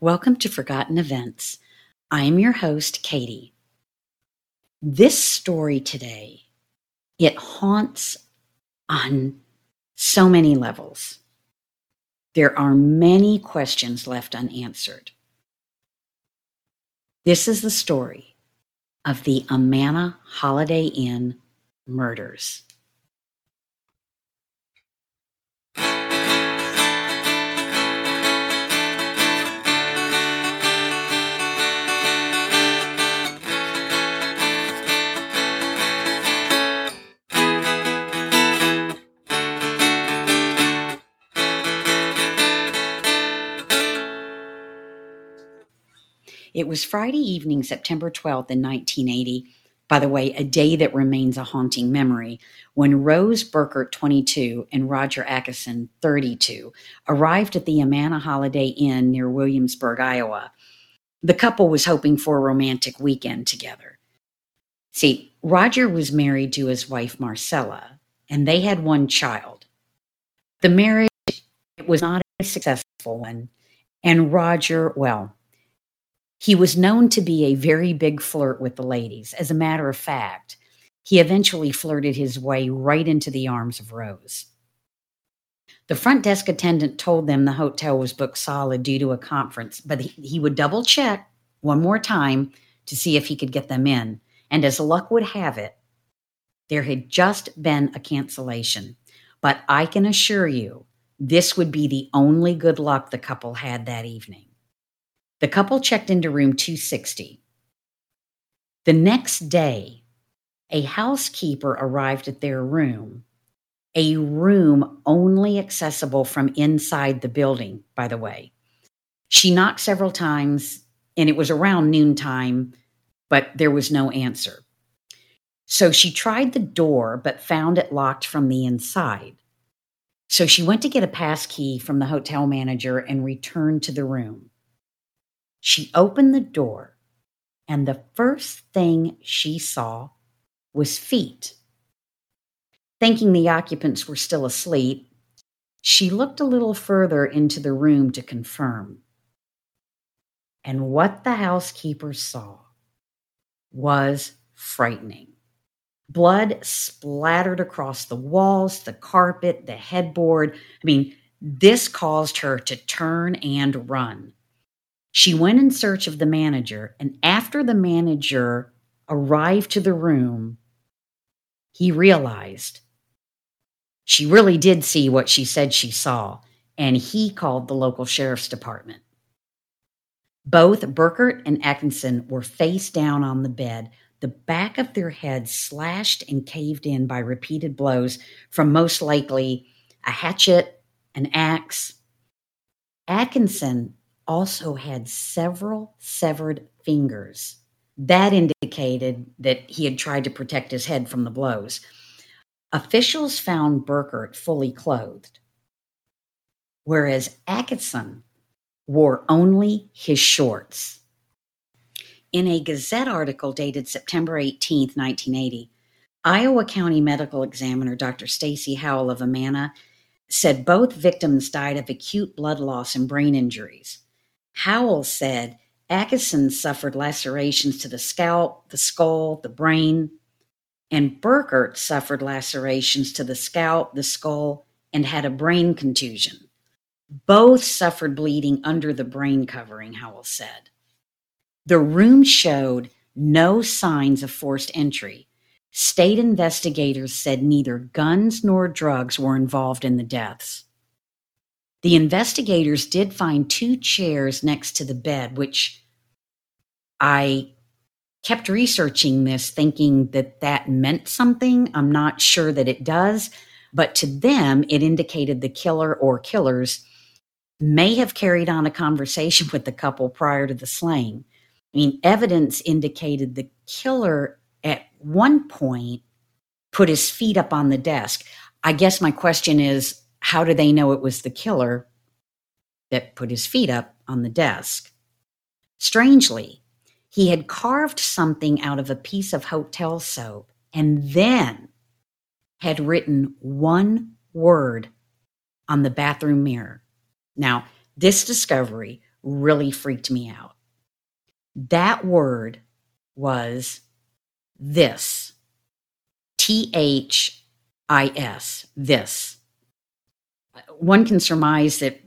Welcome to Forgotten Events. I am your host, Katie. This story today, it haunts on so many levels. There are many questions left unanswered. This is the story of the Amana Holiday Inn murders. It was Friday evening, September 12th, in 1980. By the way, a day that remains a haunting memory, when Rose Burkert, 22, and Roger Atkinson, 32, arrived at the Amana Holiday Inn near Williamsburg, Iowa. The couple was hoping for a romantic weekend together. See, Roger was married to his wife Marcella, and they had one child. The marriage was not a successful one, and Roger, well, he was known to be a very big flirt with the ladies. As a matter of fact, he eventually flirted his way right into the arms of Rose. The front desk attendant told them the hotel was booked solid due to a conference, but he, would double check one more time to see if he could get them in. And as luck would have it, there had just been a cancellation. But I can assure you, this would be the only good luck the couple had that evening. The couple checked into room 260. The next day, a housekeeper arrived at their room, a room only accessible from inside the building, by the way. She knocked several times, and it was around noontime, but there was no answer. So she tried the door, but found it locked from the inside. So she went to get a pass key from the hotel manager and returned to the room. She opened the door, and the first thing she saw was feet. Thinking the occupants were still asleep, she looked a little further into the room to confirm. And what the housekeeper saw was frightening. Blood splattered across the walls, the carpet, the headboard. I mean, this caused her to turn and run. She went in search of the manager, and after the manager arrived to the room, he realized she really did see what she said she saw, and he called the local sheriff's department. Both Burkert and Atkinson were face down on the bed, the back of their heads slashed and caved in by repeated blows from most likely a hatchet, an axe. Atkinson also had several severed fingers. That indicated that he had tried to protect his head from the blows. Officials found Burkert fully clothed, whereas Atkinson wore only his shorts. In a Gazette article dated September 18, 1980, Iowa County Medical Examiner Dr. Stacy Howell of Amana said both victims died of acute blood loss and brain injuries. Howell said Atkinson suffered lacerations to the scalp, the skull, the brain, and Burkert suffered lacerations to the scalp, the skull, and had a brain contusion. Both suffered bleeding under the brain covering, Howell said. The room showed no signs of forced entry. State investigators said neither guns nor drugs were involved in the deaths. The investigators did find two chairs next to the bed, which I kept researching this thinking that that meant something. I'm not sure that it does, but to them, it indicated the killer or killers may have carried on a conversation with the couple prior to the slaying. I mean, evidence indicated the killer at one point put his feet up on the desk. I guess my question is how do they know it was the killer that put his feet up on the desk? Strangely, he had carved something out of a piece of hotel soap and then had written one word on the bathroom mirror. Now, this discovery really freaked me out. That word was this. T H I S, this. One can surmise that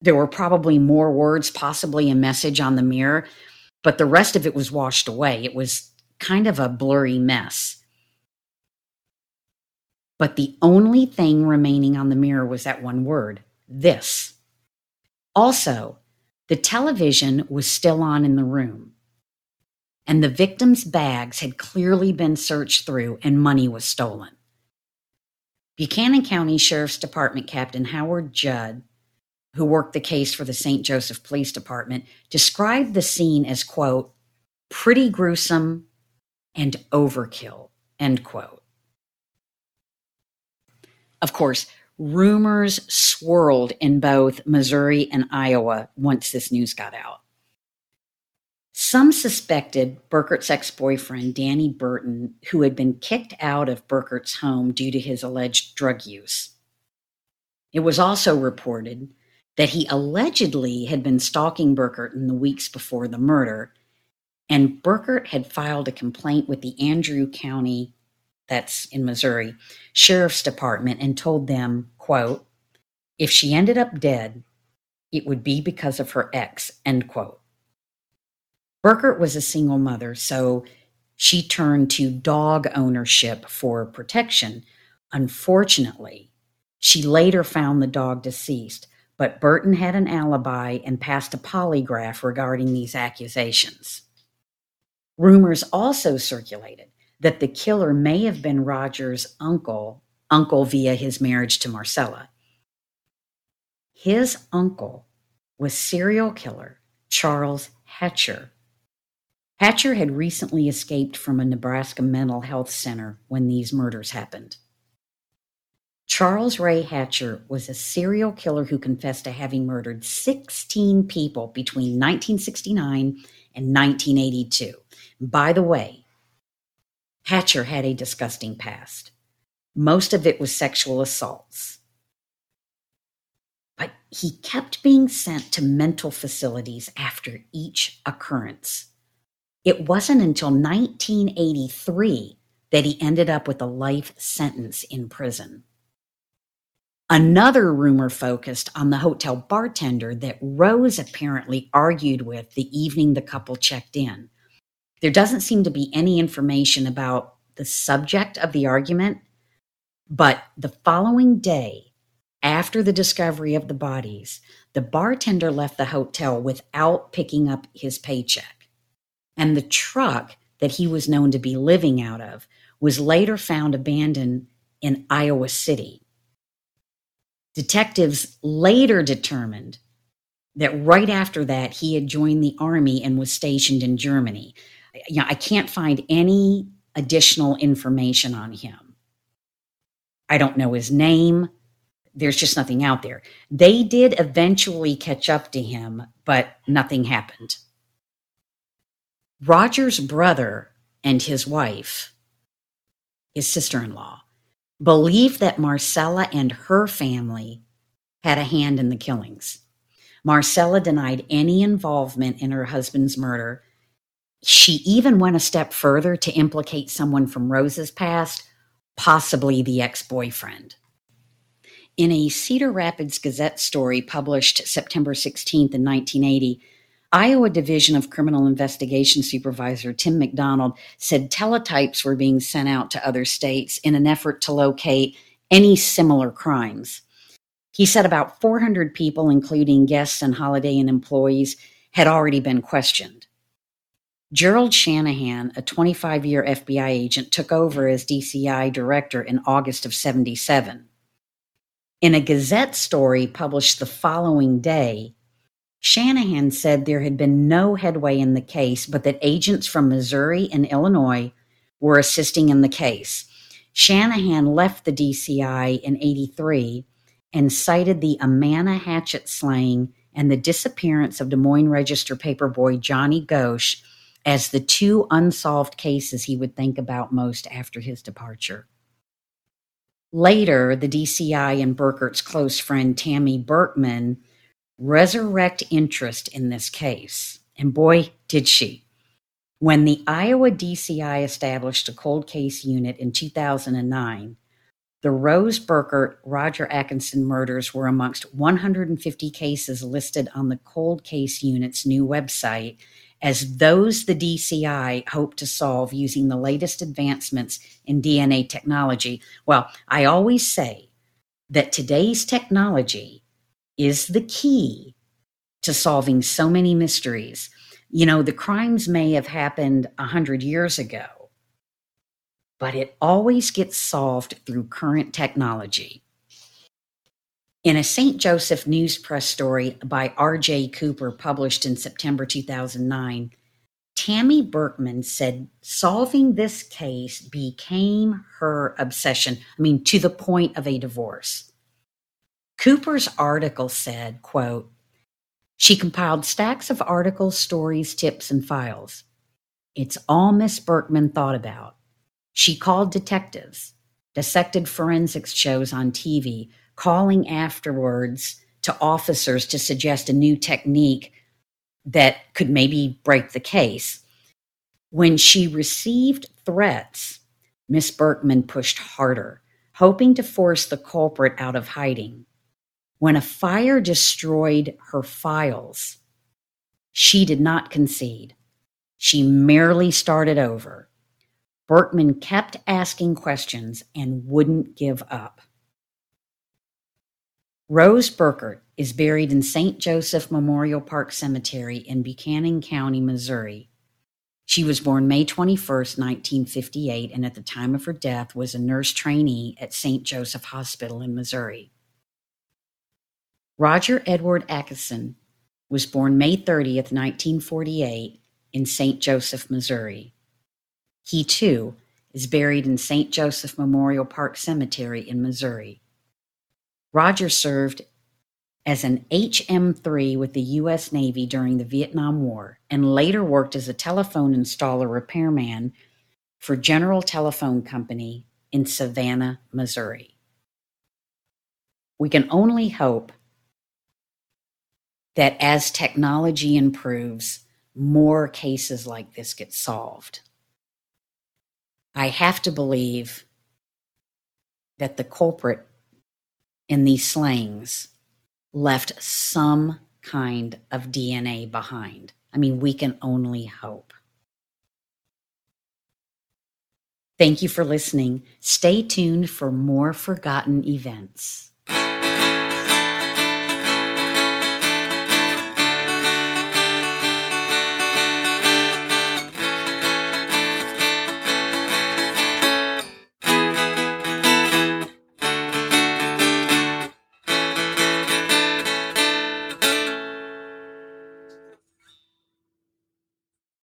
there were probably more words, possibly a message on the mirror, but the rest of it was washed away. It was kind of a blurry mess. But the only thing remaining on the mirror was that one word this. Also, the television was still on in the room, and the victim's bags had clearly been searched through and money was stolen. Buchanan County Sheriff's Department Captain Howard Judd, who worked the case for the St. Joseph Police Department, described the scene as, quote, pretty gruesome and overkill, end quote. Of course, rumors swirled in both Missouri and Iowa once this news got out. Some suspected Burkert's ex boyfriend, Danny Burton, who had been kicked out of Burkert's home due to his alleged drug use. It was also reported that he allegedly had been stalking Burkert in the weeks before the murder, and Burkert had filed a complaint with the Andrew County that's in Missouri, Sheriff's Department and told them, quote, if she ended up dead, it would be because of her ex, end quote. Burkert was a single mother, so she turned to dog ownership for protection. Unfortunately, she later found the dog deceased, but Burton had an alibi and passed a polygraph regarding these accusations. Rumors also circulated that the killer may have been Roger's uncle, uncle via his marriage to Marcella. His uncle was serial killer Charles Hatcher. Hatcher had recently escaped from a Nebraska mental health center when these murders happened. Charles Ray Hatcher was a serial killer who confessed to having murdered 16 people between 1969 and 1982. By the way, Hatcher had a disgusting past. Most of it was sexual assaults. But he kept being sent to mental facilities after each occurrence. It wasn't until 1983 that he ended up with a life sentence in prison. Another rumor focused on the hotel bartender that Rose apparently argued with the evening the couple checked in. There doesn't seem to be any information about the subject of the argument, but the following day, after the discovery of the bodies, the bartender left the hotel without picking up his paycheck. And the truck that he was known to be living out of was later found abandoned in Iowa City. Detectives later determined that right after that, he had joined the army and was stationed in Germany you know, I can't find any additional information on him. I don't know his name. There's just nothing out there. They did eventually catch up to him, but nothing happened. Roger's brother and his wife, his sister in law, believed that Marcella and her family had a hand in the killings. Marcella denied any involvement in her husband's murder she even went a step further to implicate someone from Rose's past, possibly the ex boyfriend. In a Cedar Rapids Gazette story published September 16th in 1980, Iowa Division of Criminal Investigation Supervisor Tim McDonald said teletypes were being sent out to other states in an effort to locate any similar crimes. He said about 400 people, including guests and Holiday Inn employees, had already been questioned. Gerald Shanahan, a 25 year FBI agent, took over as DCI director in August of 77. In a Gazette story published the following day, Shanahan said there had been no headway in the case, but that agents from Missouri and Illinois were assisting in the case. Shanahan left the DCI in 83 and cited the Amana hatchet slaying and the disappearance of Des Moines Register paperboy Johnny Gosch as the two unsolved cases he would think about most after his departure. Later, the DCI and Burkert's close friend Tammy Berkman resurrect interest in this case. And boy, did she. When the Iowa DCI established a cold case unit in 2009, the Rose Burkert Roger Atkinson murders were amongst 150 cases listed on the cold case unit's new website as those the DCI hope to solve using the latest advancements in DNA technology. Well, I always say that today's technology is the key to solving so many mysteries. You know, the crimes may have happened a hundred years ago, but it always gets solved through current technology. In a St. Joseph News Press story by R.J. Cooper published in September 2009, Tammy Berkman said solving this case became her obsession. I mean, to the point of a divorce. Cooper's article said, quote, she compiled stacks of articles, stories, tips, and files. It's all Miss Berkman thought about. She called detectives, dissected forensics shows on TV, calling afterwards to officers to suggest a new technique that could maybe break the case. When she received threats, Miss Berkman pushed harder, hoping to force the culprit out of hiding. When a fire destroyed her files, she did not concede. She merely started over. Berkman kept asking questions and wouldn't give up. Rose Burkert is buried in St. Joseph Memorial Park Cemetery in Buchanan County, Missouri. She was born May 21, 1958, and at the time of her death was a nurse trainee at St. Joseph Hospital in Missouri. Roger Edward Atkinson was born May 30, 1948, in St. Joseph, Missouri. He, too, is buried in St. Joseph Memorial Park Cemetery in Missouri. Roger served as an HM3 with the U.S. Navy during the Vietnam War and later worked as a telephone installer repairman for General Telephone Company in Savannah, Missouri. We can only hope that as technology improves, more cases like this get solved. I have to believe that the culprit in these slayings left some kind of DNA behind. I mean, we can only hope. Thank you for listening. Stay tuned for more forgotten events.